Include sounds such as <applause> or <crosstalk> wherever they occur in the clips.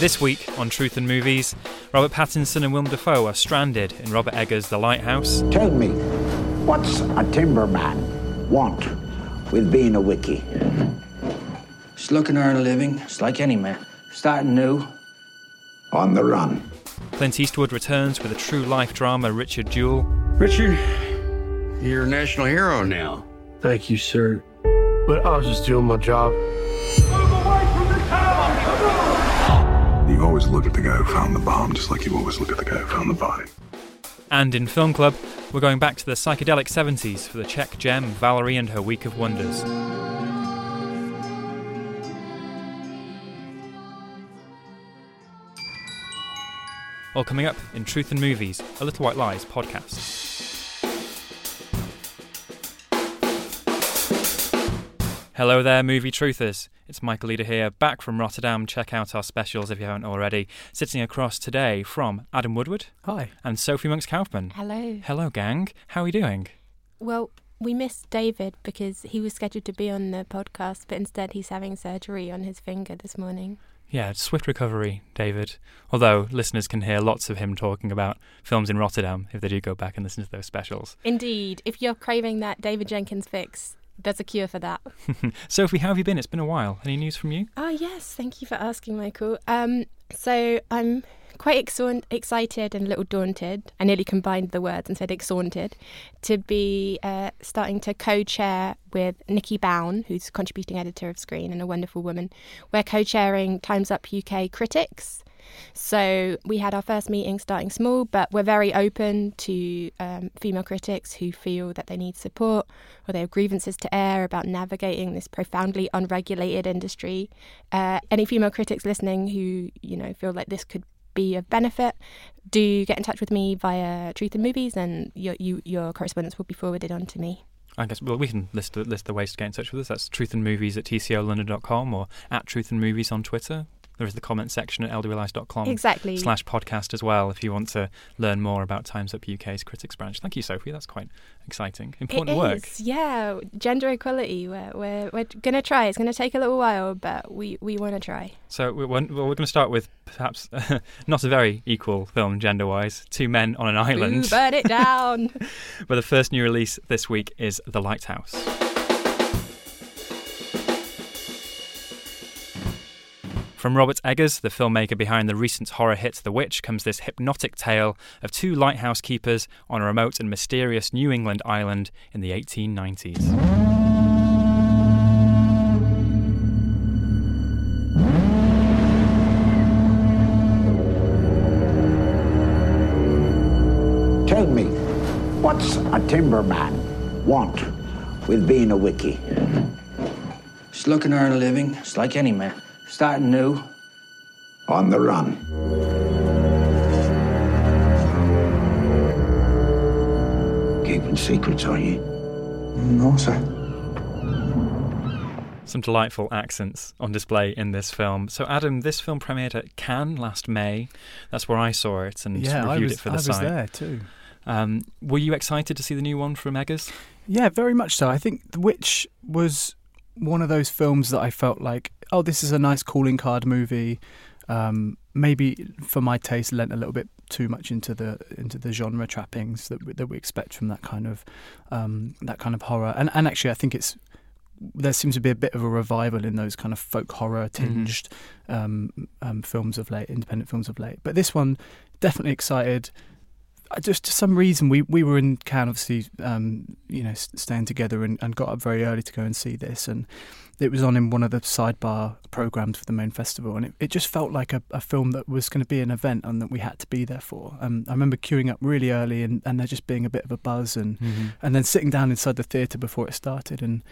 This week on Truth and Movies, Robert Pattinson and Willem Dafoe are stranded in Robert Eggers' The Lighthouse. Tell me, what's a timberman want with being a wickie? Just looking to earn a living, just like any man. Starting new. On the run. Clint Eastwood returns with a true life drama, Richard Jewell. Richard, you're a national hero now. Thank you, sir. But I was just doing my job. You always look at the guy who found the bomb just like you always look at the guy who found the body. And in Film Club, we're going back to the psychedelic 70s for the Czech gem Valerie and her Week of Wonders. All coming up in Truth and Movies, a Little White Lies podcast. Hello there, movie truthers. It's Michael Leader here, back from Rotterdam. Check out our specials if you haven't already. Sitting across today from Adam Woodward. Hi. And Sophie Monks Kaufman. Hello. Hello, gang. How are you doing? Well, we missed David because he was scheduled to be on the podcast, but instead he's having surgery on his finger this morning. Yeah, swift recovery, David. Although listeners can hear lots of him talking about films in Rotterdam if they do go back and listen to those specials. Indeed. If you're craving that David Jenkins fix, there's a cure for that. <laughs> Sophie, how have you been? It's been a while. Any news from you? Ah, yes. Thank you for asking, Michael. Um, so I'm quite exor- excited and a little daunted. I nearly combined the words and said exhaunted to be uh, starting to co-chair with Nikki Baughan, who's contributing editor of Screen and a wonderful woman. We're co-chairing Times Up UK Critics. So we had our first meeting starting small, but we're very open to um, female critics who feel that they need support or they have grievances to air about navigating this profoundly unregulated industry. Uh, any female critics listening who you know feel like this could be of benefit, do get in touch with me via Truth and Movies, and your you, your correspondence will be forwarded on to me. I guess well we can list list the ways to get in touch with us. That's truthandmovies at tcolondon.com or at truthandmovies on Twitter. There is the comment section at lwlies.com Exactly. slash podcast as well if you want to learn more about Times Up UK's critics branch. Thank you, Sophie. That's quite exciting. Important It work. is, yeah. Gender equality. We're we're, we're gonna try. It's gonna take a little while, but we we want to try. So we're, well, we're going to start with perhaps <laughs> not a very equal film gender-wise. Two men on an island. Ooh, burn it down. <laughs> but the first new release this week is The Lighthouse. From Robert Eggers, the filmmaker behind the recent horror hit The Witch, comes this hypnotic tale of two lighthouse keepers on a remote and mysterious New England island in the 1890s. Tell me, what's a timberman want with being a wickie? Just looking to earn a living, just like any man. Starting new. On the run. Keeping secrets, are you? No, sir. Some delightful accents on display in this film. So, Adam, this film premiered at Cannes last May. That's where I saw it and Yeah, I reviewed was, it for I the was site. there too. Um, were you excited to see the new one from Eggers? Yeah, very much so. I think The Witch was one of those films that I felt like, oh, this is a nice calling card movie. Um, maybe for my taste, lent a little bit too much into the into the genre trappings that we, that we expect from that kind of um, that kind of horror. And and actually, I think it's there seems to be a bit of a revival in those kind of folk horror tinged mm-hmm. um, um, films of late, independent films of late. But this one, definitely excited. Just to some reason, we, we were in Cannes, obviously, um, you know, staying together and, and got up very early to go and see this. And it was on in one of the sidebar programs for the main festival, and it, it just felt like a, a film that was going to be an event and that we had to be there for. Um, I remember queuing up really early and, and there just being a bit of a buzz, and mm-hmm. and then sitting down inside the theatre before it started, and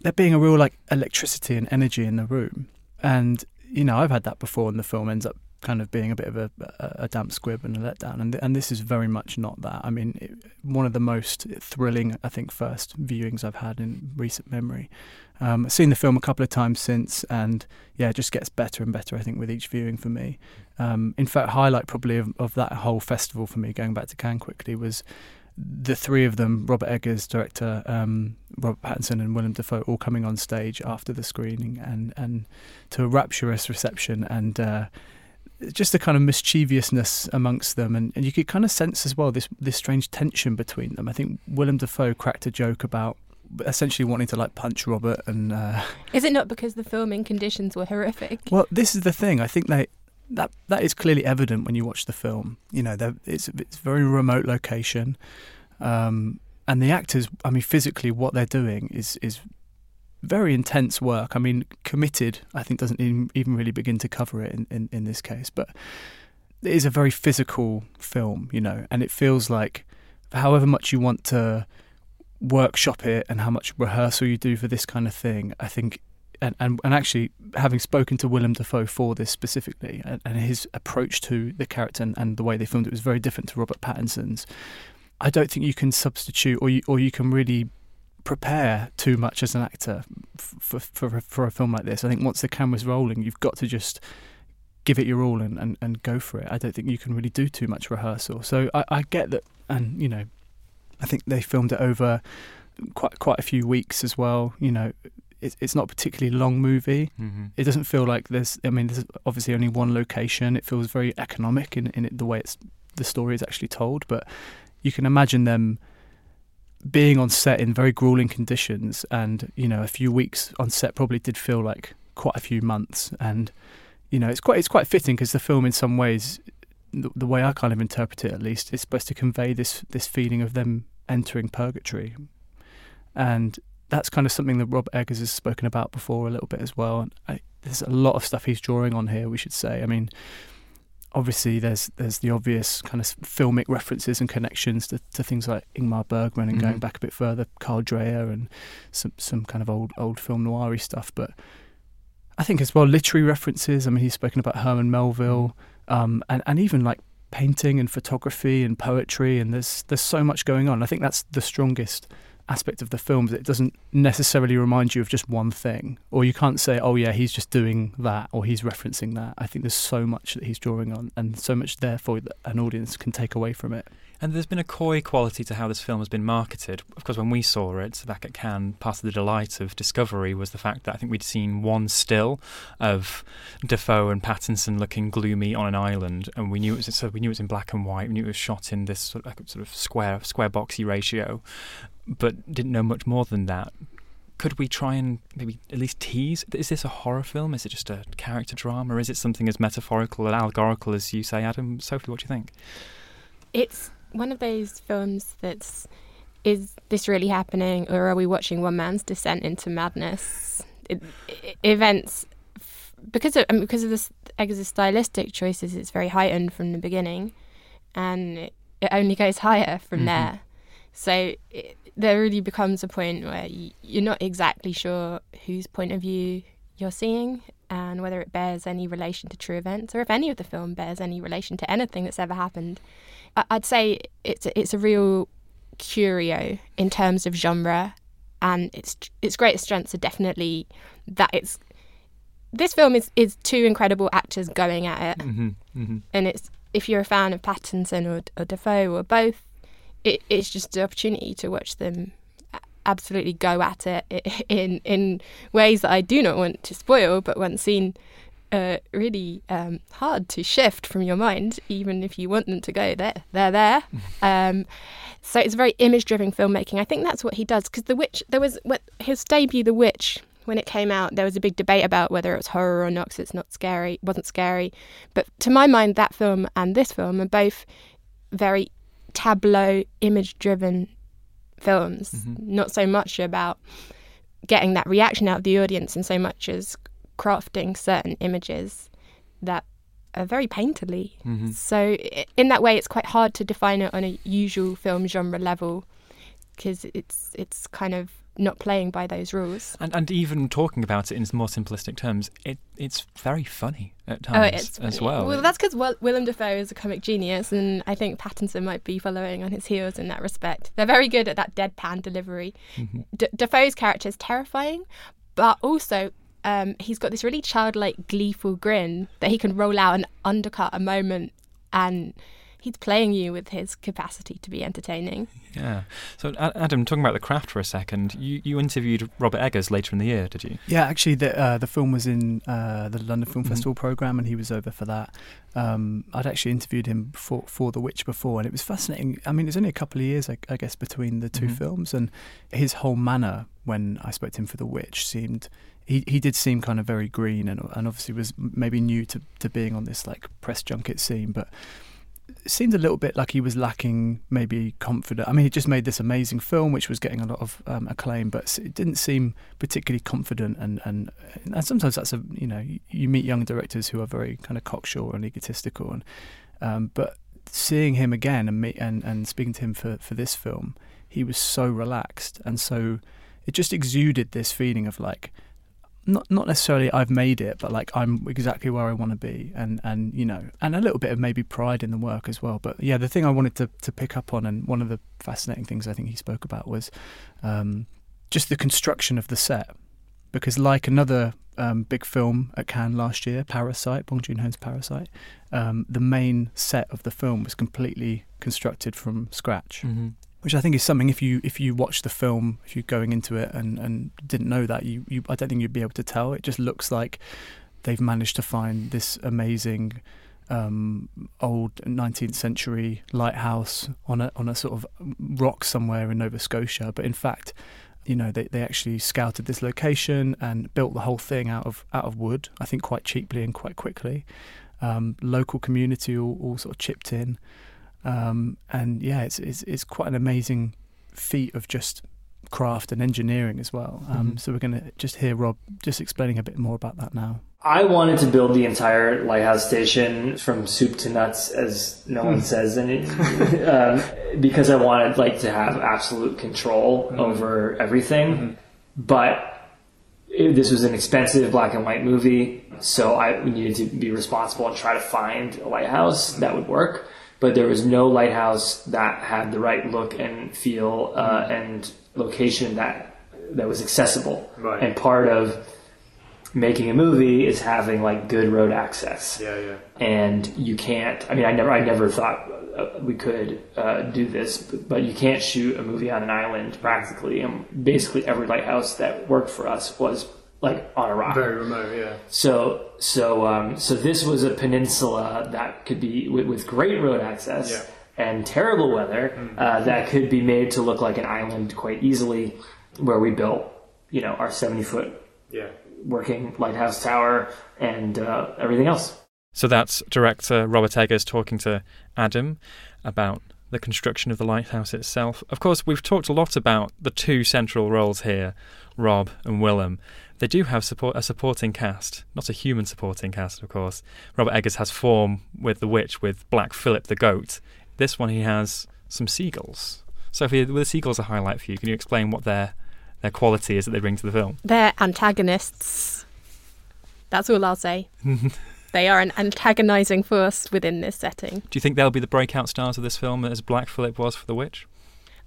there being a real like electricity and energy in the room. And you know, I've had that before, and the film ends up kind of being a bit of a, a, damp squib and a letdown. And and this is very much not that. I mean, it, one of the most thrilling, I think, first viewings I've had in recent memory. Um, I've seen the film a couple of times since, and yeah, it just gets better and better. I think with each viewing for me. Um, in fact, highlight probably of, of that whole festival for me, going back to Cannes quickly, was the three of them, Robert Eggers, director, um, Robert Pattinson, and Willem Dafoe, all coming on stage after the screening and, and to a rapturous reception and uh, just a kind of mischievousness amongst them. And, and you could kind of sense as well this, this strange tension between them. I think Willem Dafoe cracked a joke about essentially wanting to like punch Robert and. Uh, is it not because the filming conditions were horrific? Well, this is the thing. I think they that that is clearly evident when you watch the film. You know, it's it's very remote location, um, and the actors. I mean, physically, what they're doing is is very intense work. I mean, committed. I think doesn't even, even really begin to cover it in, in, in this case, but it is a very physical film. You know, and it feels like, however much you want to workshop it and how much rehearsal you do for this kind of thing, I think and, and, and actually having spoken to Willem Dafoe for this specifically, and, and his approach to the character and, and, the way they filmed it was very different to Robert Pattinson's. I don't think you can substitute or you, or you can really prepare too much as an actor for, for, for a film like this. I think once the camera's rolling, you've got to just give it your all and, and, and go for it. I don't think you can really do too much rehearsal. So I, I get that, and you know, I think they filmed it over quite quite a few weeks as well. You know, it's, it's not a particularly long movie. Mm-hmm. It doesn't feel like there's. I mean, there's obviously only one location. It feels very economic in in it, the way it's the story is actually told. But you can imagine them being on set in very grueling conditions, and you know, a few weeks on set probably did feel like quite a few months. And you know, it's quite it's quite fitting because the film, in some ways, the, the way I kind of interpret it, at least, is supposed to convey this this feeling of them entering purgatory. And that's kind of something that Rob Eggers has spoken about before a little bit as well. And I, there's a lot of stuff he's drawing on here. We should say. I mean, obviously there's there's the obvious kind of filmic references and connections to, to things like Ingmar Bergman and mm-hmm. going back a bit further, Carl Dreyer and some some kind of old old film noiry stuff. But I think as well literary references. I mean, he's spoken about Herman Melville, mm. Um, and and even like painting and photography and poetry. And there's there's so much going on. I think that's the strongest aspect of the film that it doesn't necessarily remind you of just one thing, or you can't say, "Oh yeah, he's just doing that," or he's referencing that. I think there's so much that he's drawing on, and so much therefore that an audience can take away from it. And there's been a coy quality to how this film has been marketed. Of course, when we saw it back at Cannes, part of the delight of discovery was the fact that I think we'd seen one still of Dafoe and Pattinson looking gloomy on an island, and we knew it was so we knew it was in black and white. We knew it was shot in this sort of, sort of square square boxy ratio, but didn't know much more than that. Could we try and maybe at least tease? Is this a horror film? Is it just a character drama? Is it something as metaphorical and allegorical as you say, Adam? Sophie, what do you think? It's one of those films that's is this really happening, or are we watching one man's descent into madness? It, it, events because of because of this Eggers' stylistic choices, it's very heightened from the beginning, and it, it only goes higher from mm-hmm. there. So it, there really becomes a point where you're not exactly sure whose point of view you're seeing and whether it bears any relation to true events or if any of the film bears any relation to anything that's ever happened. I'd say it's a, it's a real curio in terms of genre, and its its greatest strengths are definitely that it's this film is is two incredible actors going at it, mm-hmm, mm-hmm. and it's if you're a fan of Pattinson or, or Dafoe or both, it, it's just an opportunity to watch them absolutely go at it <laughs> in in ways that I do not want to spoil, but once seen uh, really um, hard to shift from your mind, even if you want them to go there. They're there. <laughs> um, so it's very image-driven filmmaking. I think that's what he does because The Witch. There was his debut, The Witch. When it came out, there was a big debate about whether it was horror or not. Because it's not scary, it wasn't scary. But to my mind, that film and this film are both very tableau, image-driven films. Mm-hmm. Not so much about getting that reaction out of the audience, and so much as crafting certain images that are very painterly. Mm-hmm. So, in that way, it's quite hard to define it on a usual film genre level because it's it's kind of not playing by those rules. And and even talking about it in more simplistic terms, it it's very funny at oh, times oh, as well. Well, that's because Willem Dafoe is a comic genius, and I think Pattinson might be following on his heels in that respect. They're very good at that deadpan delivery. Mm-hmm. D- Dafoe's character is terrifying, but also um, he's got this really childlike, gleeful grin that he can roll out and undercut a moment, and he's playing you with his capacity to be entertaining. Yeah. So, Adam, talking about the craft for a second, you, you interviewed Robert Eggers later in the year, did you? Yeah, actually, the uh, the film was in uh, the London Film mm-hmm. Festival program, and he was over for that. Um, I'd actually interviewed him for for The Witch before, and it was fascinating. I mean, it's only a couple of years, I, I guess, between the 2 mm-hmm. films, and his whole manner when I spoke to him for The Witch seemed he he did seem kind of very green and and obviously was maybe new to to being on this like press junket scene, but it seemed a little bit like he was lacking maybe confidence. I mean, he just made this amazing film, which was getting a lot of um, acclaim, but it didn't seem particularly confident. And, and and sometimes that's a you know you meet young directors who are very kind of cocksure and egotistical, and um, but seeing him again and me and, and speaking to him for, for this film, he was so relaxed and so it just exuded this feeling of like not not necessarily I've made it, but like I'm exactly where I want to be, and and you know, and a little bit of maybe pride in the work as well. But yeah, the thing I wanted to to pick up on, and one of the fascinating things I think he spoke about was um, just the construction of the set, because like another um, big film at Cannes last year, Parasite, Bong Joon Ho's Parasite, um, the main set of the film was completely constructed from scratch. Mm-hmm which I think is something if you if you watch the film, if you're going into it and, and didn't know that, you, you I don't think you'd be able to tell. It just looks like they've managed to find this amazing um, old 19th century lighthouse on a on a sort of rock somewhere in Nova Scotia, but in fact, you know, they, they actually scouted this location and built the whole thing out of out of wood. I think quite cheaply and quite quickly. Um, local community all, all sort of chipped in. Um, and yeah, it's, it's, it's quite an amazing feat of just craft and engineering as well. Um, mm-hmm. So we're going to just hear Rob just explaining a bit more about that now. I wanted to build the entire lighthouse station from soup to nuts, as no one hmm. says, and it, <laughs> um, because I wanted like to have absolute control mm-hmm. over everything. Mm-hmm. But it, this was an expensive black and white movie, so I needed to be responsible and try to find a lighthouse that would work but there was no lighthouse that had the right look and feel uh, mm-hmm. and location that that was accessible. Right. And part of making a movie is having like good road access. Yeah, yeah. And you can't. I mean, I never, I never thought uh, we could uh, do this, but, but, you can't shoot a movie on an island practically. And basically, every lighthouse that worked for us was like on a rock. Very remote, yeah. So so um, so this was a peninsula that could be with, with great road access yeah. and terrible weather mm-hmm. uh, that could be made to look like an island quite easily, where we built you know our seventy foot yeah. working lighthouse tower and uh, everything else. So that's director Robert Eggers talking to Adam about the construction of the lighthouse itself. Of course, we've talked a lot about the two central roles here, Rob and Willem. They do have support a supporting cast, not a human supporting cast, of course. Robert Eggers has form with the witch with Black Phillip the goat. This one he has some seagulls. Sophie, were the seagulls a highlight for you? Can you explain what their their quality is that they bring to the film? They're antagonists. That's all I'll say. <laughs> they are an antagonising force within this setting. Do you think they'll be the breakout stars of this film as Black Phillip was for The Witch?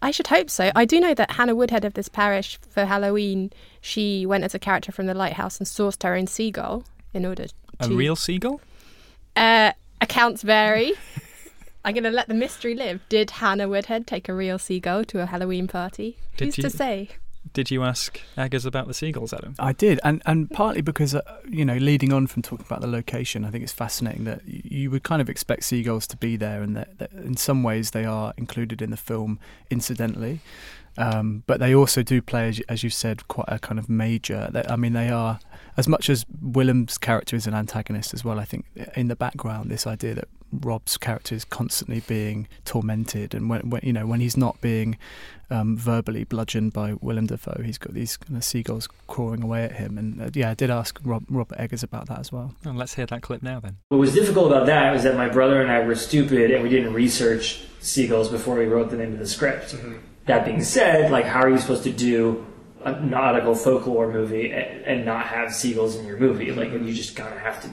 I should hope so. I do know that Hannah Woodhead of this parish for Halloween, she went as a character from the lighthouse and sourced her own seagull in order to. A real seagull? Uh, accounts vary. <laughs> I'm going to let the mystery live. Did Hannah Woodhead take a real seagull to a Halloween party? Did Who's you, to say? Did you ask Eggers about the seagulls, Adam? I did, and and partly because uh, you know, leading on from talking about the location, I think it's fascinating that you would kind of expect seagulls to be there, and that, that in some ways they are included in the film incidentally. Um, but they also do play, as as you said, quite a kind of major. I mean, they are as much as Willem's character is an antagonist as well. I think in the background, this idea that Rob's character is constantly being tormented, and when, when you know when he's not being um, verbally bludgeoned by Willem Dafoe, he's got these kind of seagulls crawling away at him. And uh, yeah, I did ask Rob, Robert Eggers about that as well. Well, let's hear that clip now then. What was difficult about that was that my brother and I were stupid, and we didn't research seagulls before we wrote the name of the script. Mm-hmm. That being said, like, how are you supposed to do a nautical folklore movie and, and not have seagulls in your movie? Like, you just kind of have to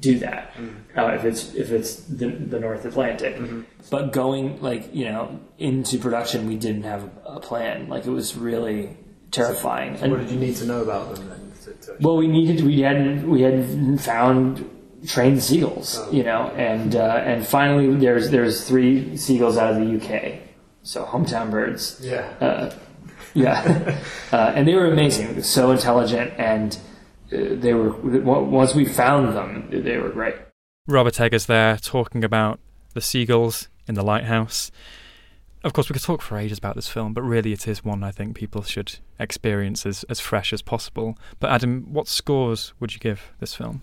do that mm-hmm. uh, if it's if it's the, the North Atlantic. Mm-hmm. But going like you know into production, we didn't have a plan. Like, it was really terrifying. So, so what did you need to know about them then? To, to well, we needed we hadn't we hadn't found trained seagulls, oh. you know, and uh, and finally there's there's three seagulls out of the UK so hometown birds. Yeah. Uh, <laughs> yeah, uh, and they were amazing, so intelligent, and uh, they were. Once we found them, they were great. Robert Eggers there talking about the seagulls in the lighthouse. Of course, we could talk for ages about this film, but really it is one I think people should experience as, as fresh as possible. But Adam, what scores would you give this film?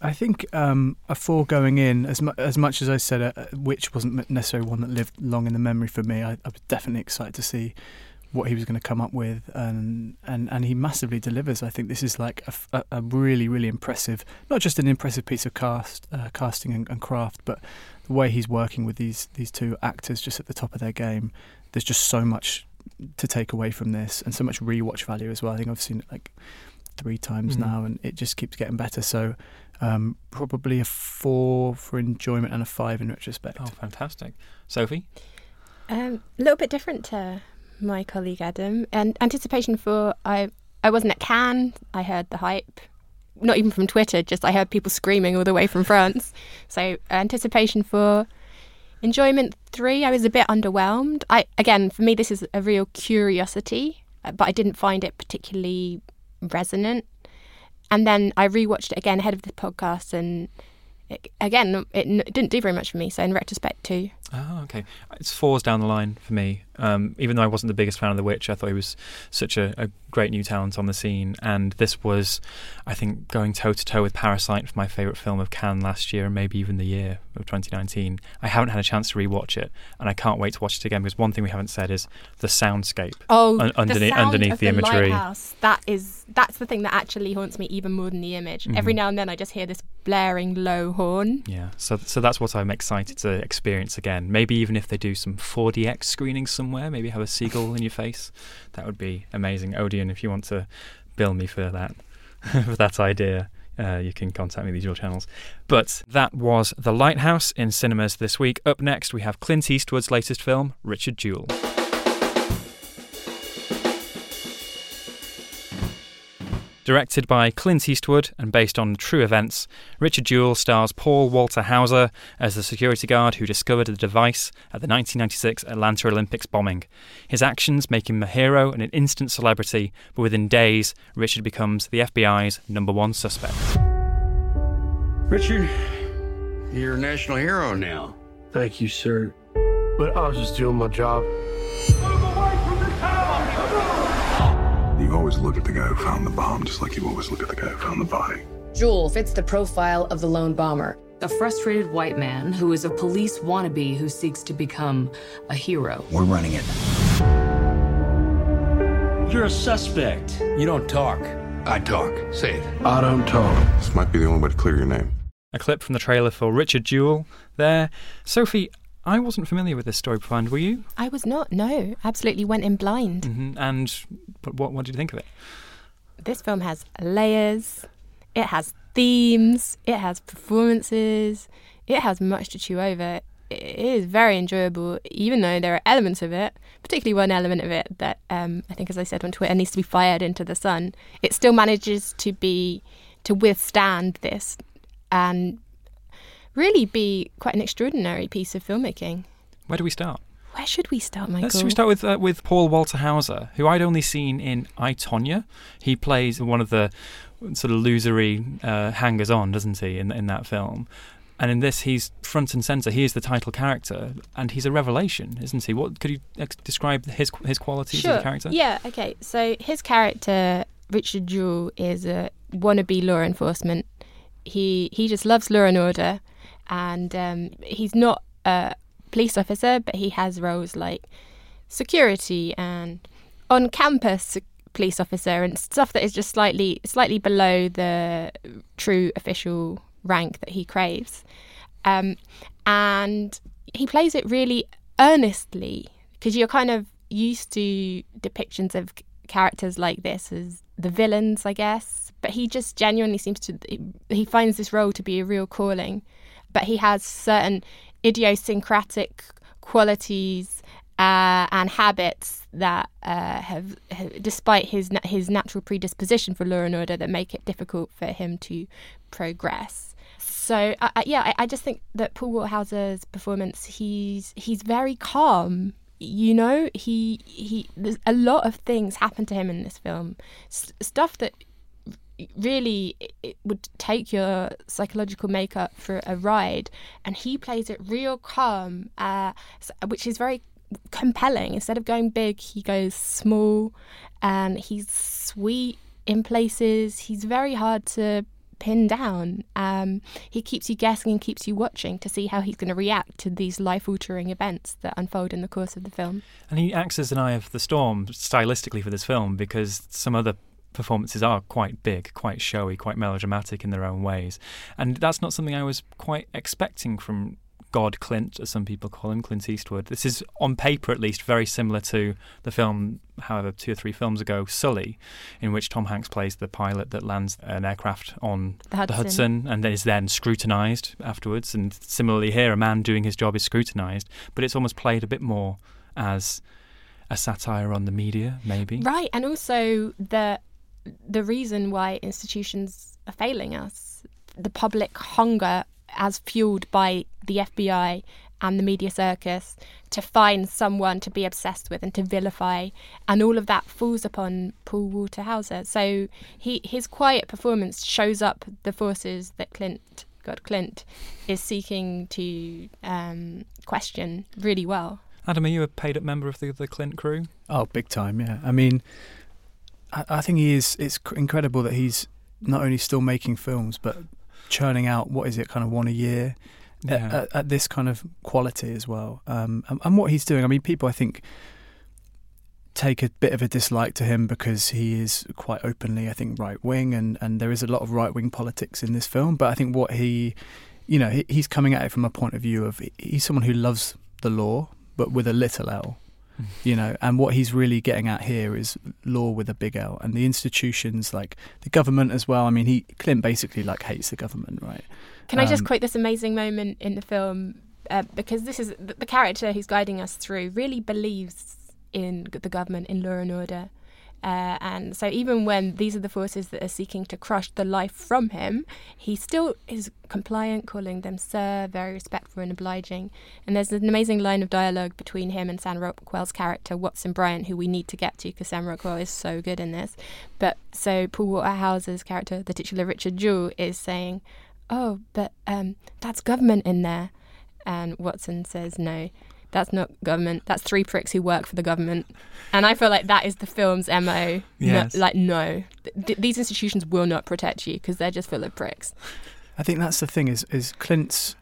I think um, a four going in, as, mu- as much as I said, uh, which wasn't necessarily one that lived long in the memory for me, I, I was definitely excited to see what he was going to come up with, and, and, and he massively delivers. I think this is like a, a, a really, really impressive, not just an impressive piece of cast, uh, casting and, and, craft, but the way he's working with these, these two actors just at the top of their game. There's just so much to take away from this, and so much rewatch value as well. I think I've seen it like three times mm-hmm. now, and it just keeps getting better. So um, probably a four for enjoyment and a five in retrospect. Oh, fantastic. Sophie? Um, a little bit different to my colleague Adam. And anticipation for I I wasn't at Cannes. I heard the hype, not even from Twitter. Just I heard people screaming all the way from France. So anticipation for enjoyment three. I was a bit underwhelmed. I again for me this is a real curiosity, uh, but I didn't find it particularly resonant. And then I rewatched it again ahead of the podcast, and it, again, it, it, didn't do very much for me. So in retrospect, too. Oh, okay. It's fours down the line for me. Um, even though I wasn't the biggest fan of The Witch, I thought he was such a, a great new talent on the scene. And this was, I think, going toe to toe with Parasite for my favourite film of Cannes last year, and maybe even the year of 2019. I haven't had a chance to rewatch it, and I can't wait to watch it again because one thing we haven't said is the soundscape. Oh, un- underneath, the underneath the, the imagery. Lighthouse, that is that's the thing that actually haunts me even more than the image. Mm-hmm. Every now and then, I just hear this blaring low horn. Yeah, so so that's what I'm excited to experience again. Maybe even if they do some 4DX screenings somewhere, maybe have a seagull in your face. That would be amazing. Odeon, if you want to bill me for that, <laughs> for that idea. Uh, you can contact me these your channels. But that was The Lighthouse in cinemas this week. Up next, we have Clint Eastwood's latest film, Richard Jewell. Directed by Clint Eastwood and based on true events, Richard Jewell stars Paul Walter Hauser as the security guard who discovered the device at the 1996 Atlanta Olympics bombing. His actions make him a hero and an instant celebrity, but within days, Richard becomes the FBI's number one suspect. Richard, you're a national hero now. Thank you, sir. But I was just doing my job. You always look at the guy who found the bomb, just like you always look at the guy who found the body. Jewell fits the profile of the lone bomber. A frustrated white man who is a police wannabe who seeks to become a hero. We're running it. You're a suspect. You don't talk. I talk. Say it. I don't talk. This might be the only way to clear your name. A clip from the trailer for Richard Jewell there. Sophie, I wasn't familiar with this story beforehand. Were you? I was not. No, absolutely went in blind. Mm-hmm. And what what did you think of it? This film has layers. It has themes. It has performances. It has much to chew over. It is very enjoyable, even though there are elements of it, particularly one element of it that um, I think, as I said on Twitter, needs to be fired into the sun. It still manages to be to withstand this and really be quite an extraordinary piece of filmmaking. Where do we start? where should we start, Michael? Let's should we start with uh, with Paul Walter Hauser, who I'd only seen in I Tonya. He plays one of the sort of losery uh, hangers on, doesn't he, in in that film? And in this, he's front and center. He is the title character, and he's a revelation, isn't he? What could you ex- describe his his qualities sure. as a character? Yeah. Okay. So his character, Richard Jewell, is a wannabe law enforcement. He he just loves law and order, and um, he's not a police officer, but he has roles like security and on campus police officer and stuff that is just slightly slightly below the true official rank that he craves. Um, and he plays it really earnestly because you're kind of used to depictions of characters like this as the villains, I guess. But he just genuinely seems to, he finds this role to be a real calling. But he has certain idiosyncratic qualities uh, and habits that uh, have, have, despite his his natural predisposition for law and order, that make it difficult for him to progress. So uh, yeah, I, I, just think that Paul Walter performance, he's he's very calm. You know, he he. There's a lot of things happen to him in this film, S- stuff that really it would take your psychological makeup for a ride and he plays it real calm uh, which is very compelling. Instead of going big, he goes small and he's sweet in places. He's very hard to pin down. Um, he keeps you guessing and keeps you watching to see how he's going to react to these life altering events that unfold in the course of the film. And he acts as an eye of the storm stylistically for this film because some other performances are quite big, quite showy, quite melodramatic in their own ways. And that's not something I was quite expecting from God Clint, as some people call him, Clint Eastwood. This is, on paper at least, very similar to the film, however, two or three films ago, Sully, in which Tom Hanks plays the pilot that lands an aircraft on the Hudson, the Hudson and is then scrutinised afterwards. And similarly here, a man doing his job is scrutinised, but it's almost played a bit more as a satire on the media, maybe. Right, and also the the reason why institutions are failing us, the public hunger as fueled by the FBI and the media circus to find someone to be obsessed with and to vilify and all of that falls upon Paul Walter Hauser. So he his quiet performance shows up the forces that Clint God Clint is seeking to um, question really well. Adam, are you a paid up member of the the Clint crew? Oh, big time, yeah. I mean I, I think he is it's incredible that he's not only still making films but churning out what is it, kind of one a year. Yeah. At, at, this kind of quality as well, um, and, and, what he's doing. I mean, people I think take a bit of a dislike to him because he is quite openly, I think, right wing, and, and there is a lot of right wing politics in this film. But I think what he, you know, he, he's coming at it from a point of view of he's someone who loves the law, but with a little L you know and what he's really getting at here is law with a big L and the institutions like the government as well. I mean he Clint basically like hates the government right? Can um, I just um, quote this amazing moment in the film? Uh, because this is the, the character who's guiding us through really believes in the government in law and order uh, and so, even when these are the forces that are seeking to crush the life from him, he still is compliant, calling them sir, very respectful and obliging. And there's an amazing line of dialogue between him and Sam Rockwell's character, Watson Bryant, who we need to get to because Sam Rockwell is so good in this. But so, Paul Walter Hauser's character, the titular Richard Jewell, is saying, Oh, but um, that's government in there. And Watson says, No that's not government. That's three pricks who work for the government. And I feel like that is the film's MO. Yes. No, like, no, Th- these institutions will not protect you because they're just full of pricks. I think that's the thing is, is Clint's,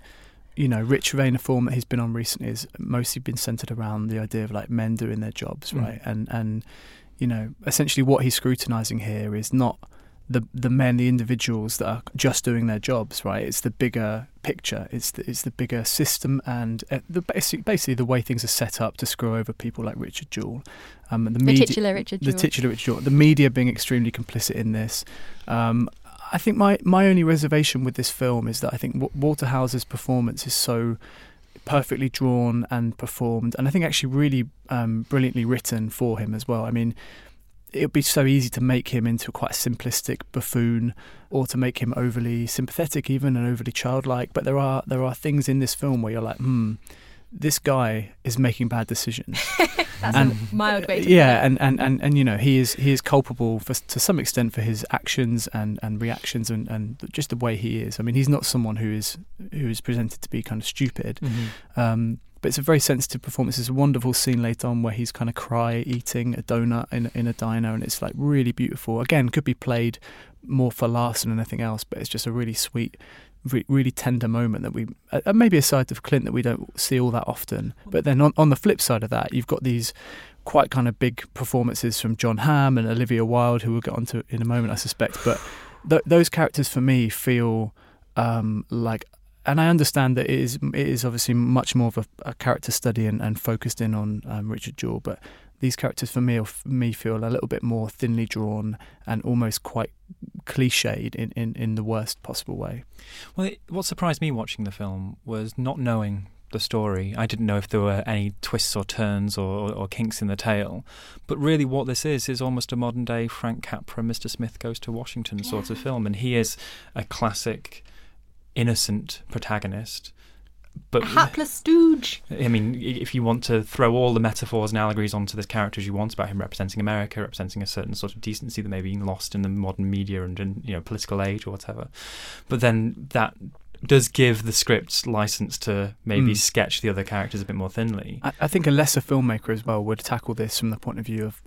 you know, rich vein of form that he's been on recently has mostly been centered around the idea of like men doing their jobs, mm. right? And, and, you know, essentially what he's scrutinizing here is not the the men, the individuals that are just doing their jobs, right? It's the bigger picture. It's the, it's the bigger system and uh, the basic, basically the way things are set up to screw over people like Richard Jewell. Um, the, the media, titular Richard Jewell. The titular Richard Jewell. The media being extremely complicit in this. Um, I think my, my only reservation with this film is that I think w- Walter Hauser's performance is so perfectly drawn and performed, and I think actually really um, brilliantly written for him as well. I mean, it would be so easy to make him into quite a simplistic buffoon or to make him overly sympathetic even and overly childlike but there are there are things in this film where you're like hmm this guy is making bad decisions. <laughs> That's a mild way to yeah, put it. and, and, and, and you know he is he is culpable for to some extent for his actions and, and reactions and, and just the way he is. I mean, he's not someone who is who is presented to be kind of stupid. Mhm. Um, but it's a very sensitive performance. There's a wonderful scene later on where he's kind of cry eating a donut in in a diner, and it's like really beautiful. Again, could be played more for laughs than anything else, but it's just a really sweet, re- really tender moment that we uh, maybe a side of Clint that we don't see all that often. But then on on the flip side of that, you've got these quite kind of big performances from Jon Hamm and Olivia Wilde, who we'll get onto in a moment, I suspect. But th- those characters for me feel um, like, and I understand that it is it is obviously much more of a, a character study and, and focused in on um, Richard Jewell, but these characters for me for me feel a little bit more thinly drawn and almost quite cliched in, in, in the worst possible way. Well, it, what surprised me watching the film was not knowing the story. I didn't know if there were any twists or turns or, or kinks in the tale. But really, what this is is almost a modern day Frank Capra, Mr. Smith Goes to Washington sort of film. And he is a classic innocent protagonist. But A hapless stooge. I mean, if you want to throw all the metaphors and allegories onto this character as you want about him representing America, representing a certain sort of decency that may be lost in the modern media and in you know political age or whatever, but then that does give the script license to maybe Mm. sketch the other characters a bit more thinly. I, I think a lesser filmmaker as well would tackle this from the point of view of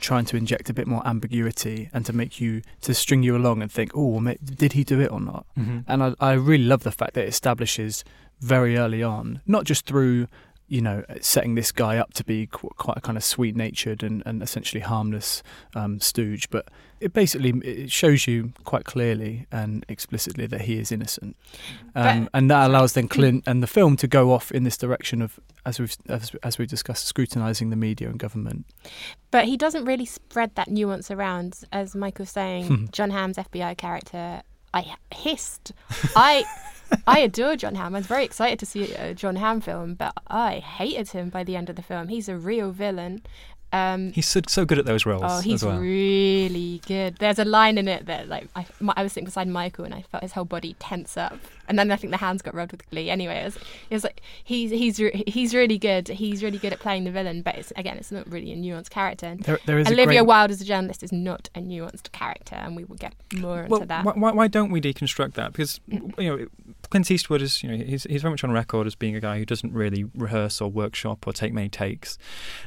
trying to inject a bit more ambiguity and to make you to string you along and think, oh, did he do it or not? Mhm. And I, I really love the fact that it establishes very early on, not just through you know setting this guy up to be qu- quite a kind of sweet natured and, and essentially harmless um, stooge, but it basically it shows you quite clearly and explicitly that he is innocent, um, But- and that allows then Clint and the film to go off in this direction of as we've as, as we discussed, scrutinising the media and government. But he doesn't really spread that nuance around. As was saying, Jon Hamm's FBI character, I hissed. I <laughs> I adore Jon Hamm. I was very excited to see a Jon Hamm film, but I hated him by the end of the film. He's a real villain. Um, He's so, so good at those roles Oh, he's well. really good. There's a line in it that, like, I, I was sitting beside Michael and I felt his whole body tense up, and then I think the hands got rubbed with glee. Anyway, it was, it was like he's he's re- he's really good. He's really good at playing the villain, but it's, again, it's not really a nuanced character. And There- there is Olivia great- Wilde as a journalist is not a nuanced character, and we will get more into that. Why, why, why don't we deconstruct that? Because you know, Clint Eastwood is you know he's he's very much on record as being a guy who doesn't really rehearse or workshop or take many takes,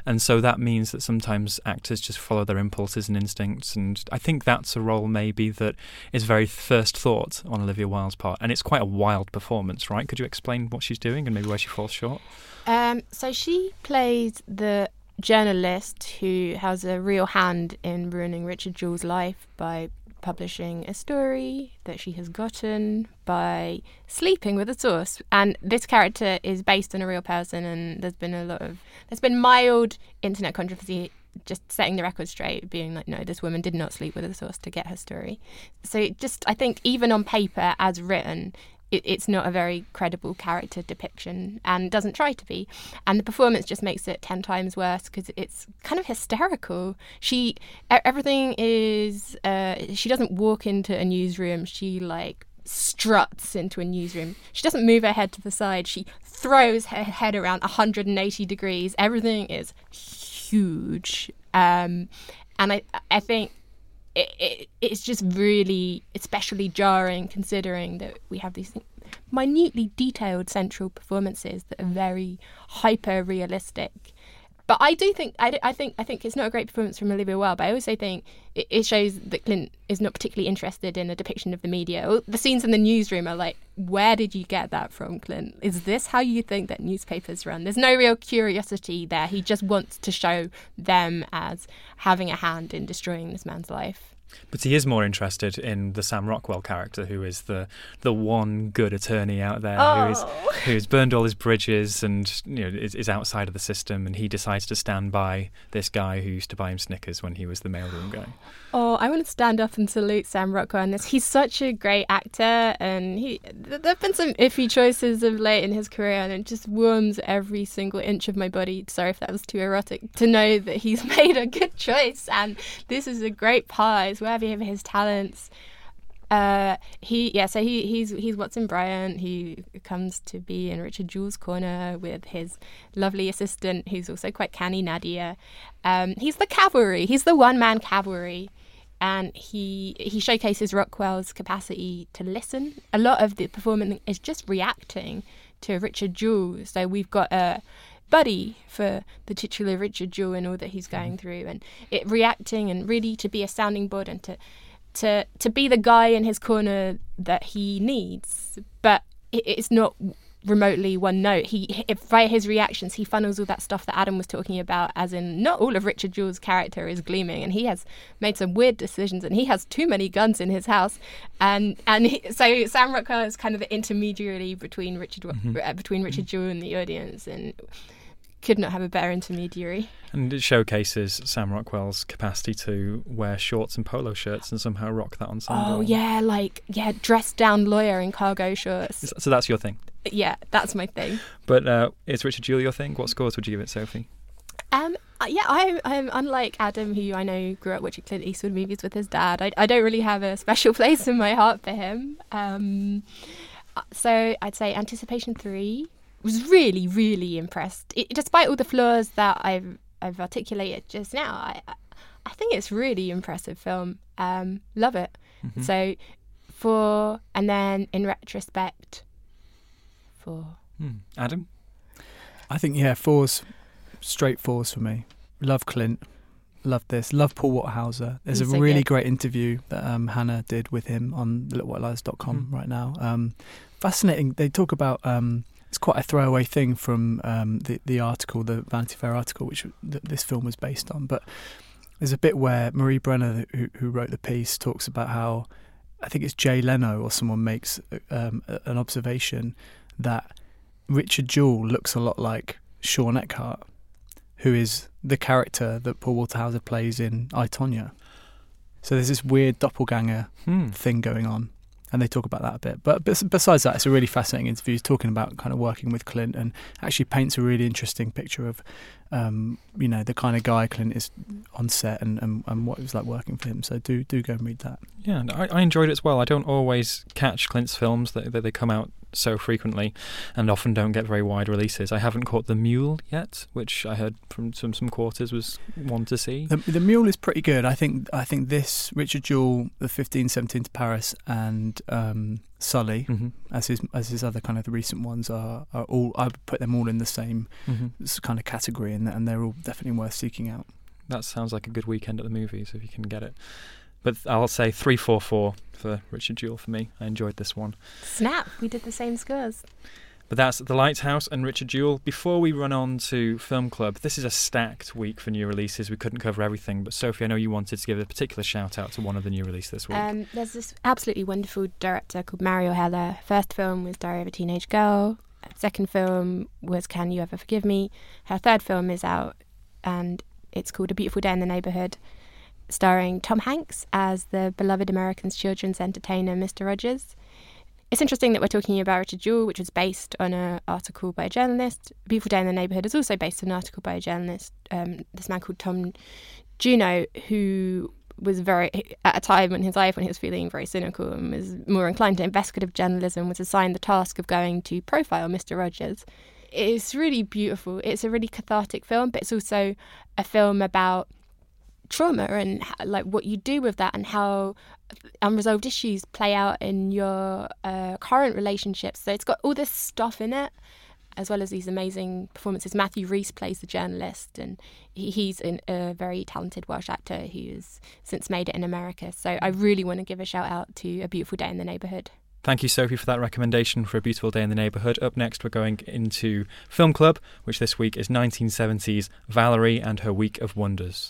and so that means that sometimes actors just follow their impulses and instincts. And I think that's a role maybe that is very first thought on Olivia Wilde's part, and it's quite a wild performance, right? Could you explain what she's doing and maybe where she falls short? Um, so she plays the journalist who has a real hand in ruining Richard Jewell's life by publishing a story that she has gotten by sleeping with a source. And this character is based on a real person, and there's been a lot of there's been mild internet controversy. Just setting the record straight, being like, no, this woman did not sleep with a source to get her story. So, just I think even on paper, as written, it, it's not a very credible character depiction and doesn't try to be. And the performance just makes it 10 times worse because it's kind of hysterical. She, everything is, uh, she doesn't walk into a newsroom, she like struts into a newsroom. She doesn't move her head to the side, she throws her head around 180 degrees. Everything is huge. Um, and I, I think it, it, it's just really especially jarring considering that we have these minutely detailed central performances that are very hyper realistic but I do think I, I think I think it's not a great performance from Olivia Wilde. But I also think it, it shows that Clint is not particularly interested in a depiction of the media. The scenes in the newsroom are like, where did you get that from, Clint? Is this how you think that newspapers run? There's no real curiosity there. He just wants to show them as having a hand in destroying this man's life. But he is more interested in the Sam Rockwell character, who is the the one good attorney out there who is Oh. who's burned all his bridges and you know is, is outside of the system, and he decides to stand by this guy who used to buy him Snickers when he was the mailroom guy. Oh, I want to stand up and salute Sam Rockwell on this. He's such a great actor, and he there have been some iffy choices of late in his career, and it just warms every single inch of my body. Sorry if that was too erotic. To know that he's <laughs> made a good choice, and this is a great part. It's worthy of his talents. Uh, he yeah, so he he's he's Watson Bryant. He comes to be in Richard Jewell's corner with his lovely assistant, who's also quite canny, Nadia. Um, he's the cavalry. He's the one man cavalry, and he he showcases Rockwell's capacity to listen. A lot of the performance is just reacting to Richard Jewell. So we've got a buddy for the titular Richard Jewell and all that he's going through, and it reacting and really to be a sounding board and to to to be the guy in his corner that he needs, but it, it's not remotely one note. He if, via his reactions, he funnels all that stuff that Adam was talking about. As in, not all of Richard Jewell's character is gleaming, and he has made some weird decisions, and he has too many guns in his house, and and he, so Sam Rockwell is kind of the intermediary between Richard mm-hmm. uh, between Richard Jewell and the audience, and could not have a better intermediary. And it showcases Sam Rockwell's capacity to wear shorts and polo shirts and somehow rock that ensemble. Oh yeah, like yeah, dressed down lawyer in cargo shorts. So that's your thing. Yeah, that's my thing. But uh, is Richard Jewell your thing? What scores would you give it, Sophie? Um, uh, yeah, I'm, I'm unlike Adam, who I know grew up watching Clint Eastwood movies with his dad. I, I don't really have a <laughs> special place in my heart for him. Um, uh, so I'd say Anticipation three was really, really impressed. It, despite all the flaws that I've I've articulated just now, I I think it's really impressive film. Um, love it. Mm-hmm. So for and then in retrospect, for hmm. Adam, I think yeah, fours straight fours for me. Love Clint. Love this. Love Paul Walter Hauser. There's He's a so really good. great interview that um, Hannah did with him on littlewhitelies.com mm. right now. Um, fascinating. They talk about um, it's quite a throwaway thing from um, the the article, the Vanity Fair article, which th- this film was based on. But there's a bit where Marie Brenner, who, who wrote the piece, talks about how I think it's Jay Leno or someone makes um, an observation that Richard Jewell looks a lot like Shawn Eckardt, who is the character that Paul Walter Hauser plays in I Tonya. So there's this weird doppelganger hmm. thing going on and they talk about that a bit. But besides that, it's a really fascinating interview. He's talking about kind of working with Clint and actually paints a really interesting picture of, um, you know, the kind of guy Clint is on set and, and, and, what it was like working for him. So do do go and read that. Yeah, I, I enjoyed it as well. I don't always catch Clint's films; that they, they come out so frequently and often don't get very wide releases. I haven't caught The Mule yet, which I heard from some some quarters was one to see. The, the Mule is pretty good. I think I think this Richard Jewell, the 15, 17 to Paris, and um, Sully, mm-hmm. as his as his other kind of the recent ones are, are all. I would put them all in the same mm-hmm. kind of category, and and they're all definitely worth seeking out. That sounds like a good weekend at the movies if you can get it. But I'll say three four four for Richard Jewell for me. I enjoyed this one. Snap! We did the same scores. But that's The Lighthouse and Richard Jewell. Before we run on to Film Club, this is a stacked week for new releases. We couldn't cover everything, but Sophie, I know you wanted to give a particular shout out to one of the new releases this week. Um, there's this absolutely wonderful director called Marielle Heller. First film was Diary of a Teenage Girl. Second film was Can You Ever Forgive Me? Her third film is out, and it's called A Beautiful Day in the Neighborhood starring Tom Hanks as the beloved American's children's entertainer, Mr. Rogers. It's interesting that we're talking about Richard Jewell, which was based on an article by a journalist. Beautiful Day in the Neighborhood is also based on an article by a journalist, um, this man called Tom Junod, who was very at a time in his life when he was feeling very cynical and was more inclined to investigative journalism was assigned the task of going to profile Mr. Rogers. It's really beautiful. It's a really cathartic film, but it's also a film about trauma and like what you do with that and how unresolved issues play out in your uh, current relationships. So it's got all this stuff in it, as well as these amazing performances. Matthew Rhys plays the journalist, and he, he's an, a very talented Welsh actor who's since made it in America. So I really want to give a shout out to A Beautiful Day in the Neighborhood. Thank you, Sophie, for that recommendation for A Beautiful Day in the Neighbourhood. Up next, we're going into Film Club, which this week is 1970s Valerie and Her Week of Wonders.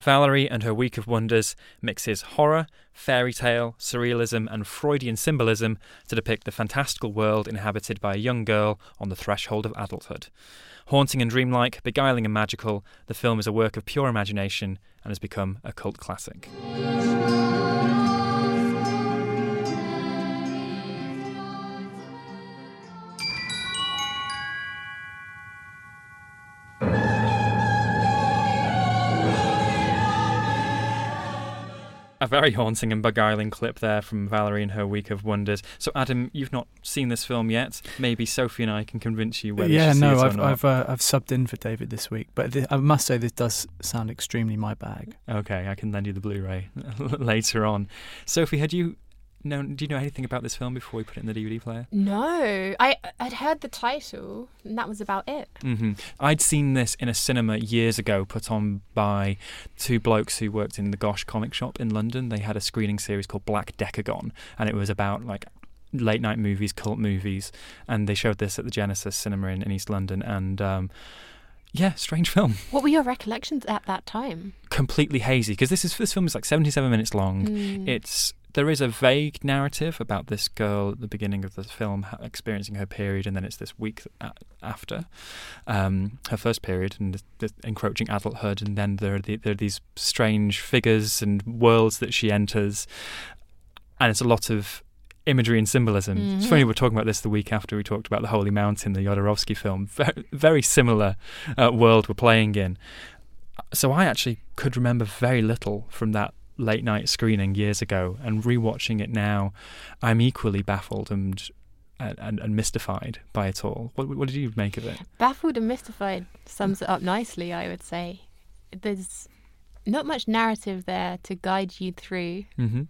Valerie and her Week of Wonders mixes horror, fairy tale, surrealism, and Freudian symbolism to depict the fantastical world inhabited by a young girl on the threshold of adulthood. Haunting and dreamlike, beguiling and magical, the film is a work of pure imagination and has become a cult classic. Very haunting and beguiling clip there from Valerie and her Week of Wonders. So, Adam, you've not seen this film yet. Maybe Sophie and I can convince you whether yeah, no, I've. I've uh, I've subbed in for David this week, but th- I must say this does sound extremely my bag. Okay, I can lend you the Blu-ray <laughs> later on. Sophie, had you known? Do you know anything about this film before we put it in the DVD player? No, I I'd heard the title, and that was about it. hmm I'd seen this in a cinema years ago, put on by two blokes who worked in the Gosh comic shop in London. They had a screening series called Black Decagon, and it was about like late night movies, cult movies, and they showed this at the Genesis Cinema in, in East London, and. Um, yeah, strange film. <laughs> What were your recollections at that time? Completely hazy because this is this film is like seventy-seven minutes long. Mm. It's there is a vague narrative about this girl at the beginning of the film experiencing her period, and then it's this week after um, her first period and the, encroaching adulthood, and then there are, the, there are these strange figures and worlds that she enters, and it's a lot of imagery and symbolism. It's Mhm. funny we're talking about this the week after we talked about the Holy Mountain, the Jodorowsky film. Very, very similar uh, world we're playing in. So I actually could remember very little from that late night screening years ago, and rewatching it now, I'm equally baffled and and, and mystified by it all. What, what did you make of it? Baffled and mystified sums it up nicely, I would say. There's not much narrative there to guide you through. Mm-hmm.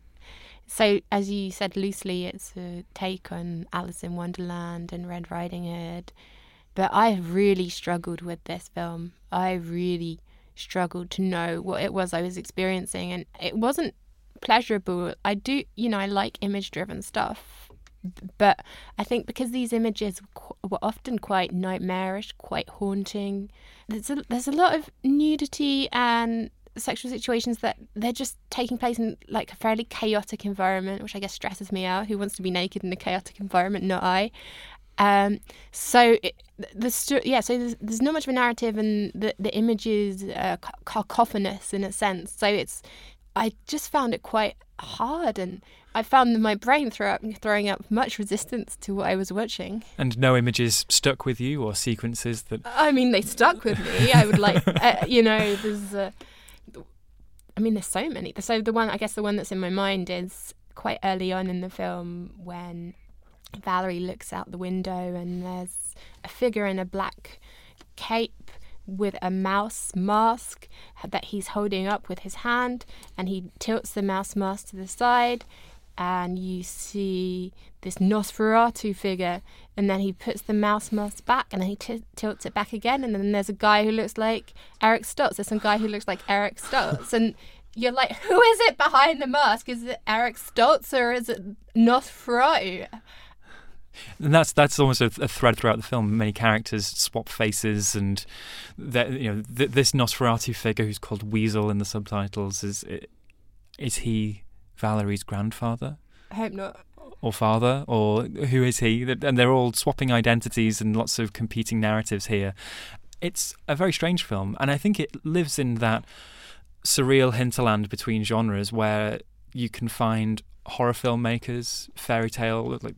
So, as you said loosely, it's a take on Alice in Wonderland and Red Riding Hood. But I have really struggled with this film. I really struggled to know what it was I was experiencing, and it wasn't pleasurable. I do, you know, I like image driven stuff. But I think because these images were often quite nightmarish, quite haunting, there's a, there's a lot of nudity and sexual situations that they're just taking place in like a fairly chaotic environment, which I guess stresses me out. Who wants to be naked in a chaotic environment? Not I. Um, so it, the sto- yeah, so there's, there's not much of a narrative, and the the image is uh, cacophonous in a sense. So it's I just found it quite hard, and I found my brain throw up, throwing up much resistance to what I was watching. And no images stuck with you or sequences that. I mean, they stuck with me. I would like, <laughs> uh, you know, there's, uh, I mean, there's so many. So the one, I guess, the one that's in my mind is quite early on in the film when Valerie looks out the window and there's a figure in a black cape with a mouse mask that he's holding up with his hand, and he tilts the mouse mask to the side, and you see this Nosferatu figure, and then he puts the mouse mask back, and then he t- tilts it back again, and then there's a guy who looks like Eric Stoltz. There's some guy who looks like Eric Stoltz, and you're like, who is it behind the mask? Is it Eric Stoltz or is it Nosferatu? And that's that's almost a, a thread throughout the film. Many characters swap faces, and that you know th- this Nosferatu figure who's called Weasel in the subtitles is is he Valerie's grandfather? I hope not. or father or who is he? And they're all swapping identities and lots of competing narratives here. It's a very strange film, and I think it lives in that surreal hinterland between genres where you can find horror filmmakers, fairy tale, like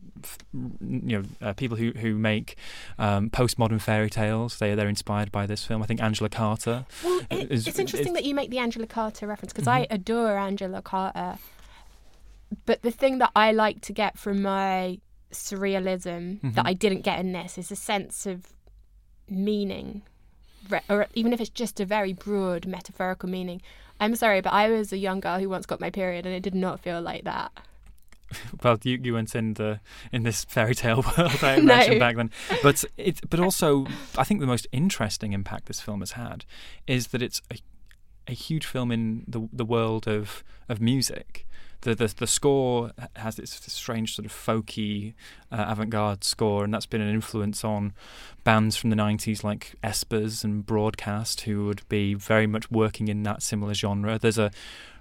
you know, uh, people who who make um, postmodern fairy tales. They they're inspired by this film. I think Angela Carter. Well, it, is, it's interesting that you make the Angela Carter reference because mm-hmm. I adore Angela Carter. But the thing that I like to get from my surrealism mm-hmm. that I didn't get in this is a sense of meaning, or even if it's just a very broad metaphorical meaning. I'm sorry, but I was a young girl who once got my period, and it did not feel like that. <laughs> Well, you, you weren't in the in this fairy tale <laughs> world I imagine no. back then, but it but also I think the most interesting impact this film has had is that it's a, a huge film in the the world of of music the, the the score has this strange sort of folky uh, avant-garde score, and that's been an influence on bands from the '90s like Espers and Broadcast, who would be very much working in that similar genre. There's a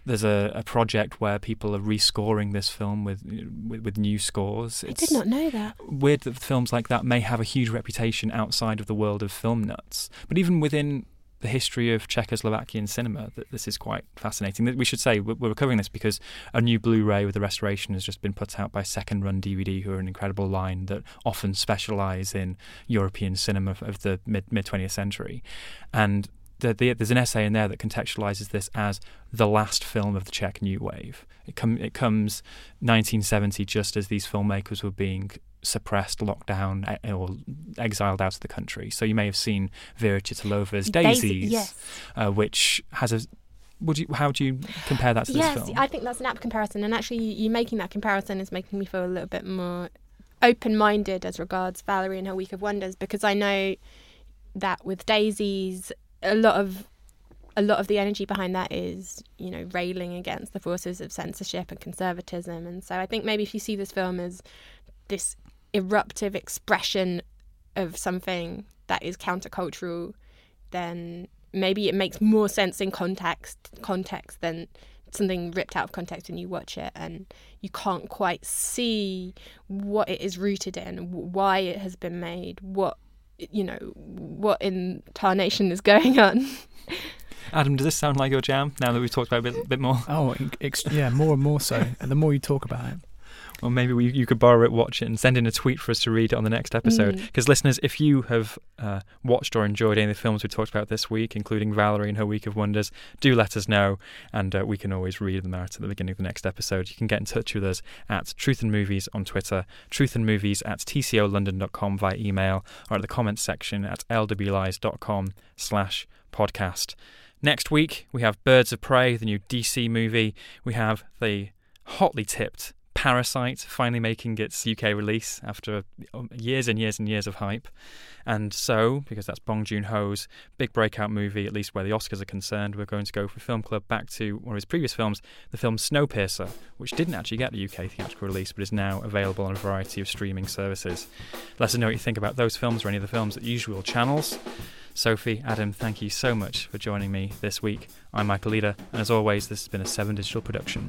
there's a, a project where people are rescoring this film with with, with new scores. It's I did not know that. Weird that films like that may have a huge reputation outside of the world of film nuts, but even within the history of Czechoslovakian cinema. That this is quite fascinating. We should say we're covering this because a new Blu-ray with the restoration has just been put out by Second Run DVD, who are an incredible line that often specialise in European cinema of the mid mid twentieth century, and. The, the, there's an essay in there that contextualizes this as the last film of the Czech New Wave. It, com- it comes 1970, just as these filmmakers were being suppressed, locked down, or exiled out of the country. So you may have seen Vera Chytilova's Daisies, yes. uh, which has a would you, how do you compare that to yes, this film? Yes, I think that's an apt comparison, and actually, you making that comparison is making me feel a little bit more open-minded as regards Valerie and her Week of Wonders, because I know that with Daisies, a lot of a lot of the energy behind that is, you know, railing against the forces of censorship and conservatism, and so I think maybe if you see this film as this eruptive expression of something that is countercultural, then maybe it makes more sense in context context than something ripped out of context and you watch it and you can't quite see what it is rooted in, why it has been made, what you know, what in tarnation is <laughs> going on. Adam, does this sound like your jam now that we've talked about it a bit, bit more? Oh, ex- yeah, more and more so. And <laughs> the more you talk about it, or maybe we, you could borrow it, watch it, and send in a tweet for us to read it on the next episode. Because, mm. listeners, if you have uh, watched or enjoyed any of the films we talked about this week, including Valerie and her Week of Wonders, do let us know, and uh, we can always read them out at the beginning of the next episode. You can get in touch with us at Truth and Movies on Twitter, Truth and Movies at tcolondon.com via email, or at the comments section at lwlies.com slash podcast. Next week, we have Birds of Prey, the new DC movie. We have the hotly tipped Parasite finally making its UK release after um, years and years and years of hype. And so, because that's Bong Joon Ho's big breakout movie, at least where the Oscars are concerned, we're going to go for Film Club back to one of his previous films, the film Snowpiercer, which didn't actually get the UK theatrical release but is now available on a variety of streaming services. Let us know what you think about those films or any of the films at usual channels. Sophie, Adam, thank you so much for joining me this week. I'm Michael Leader, and as always, this has been a Seven Digital production.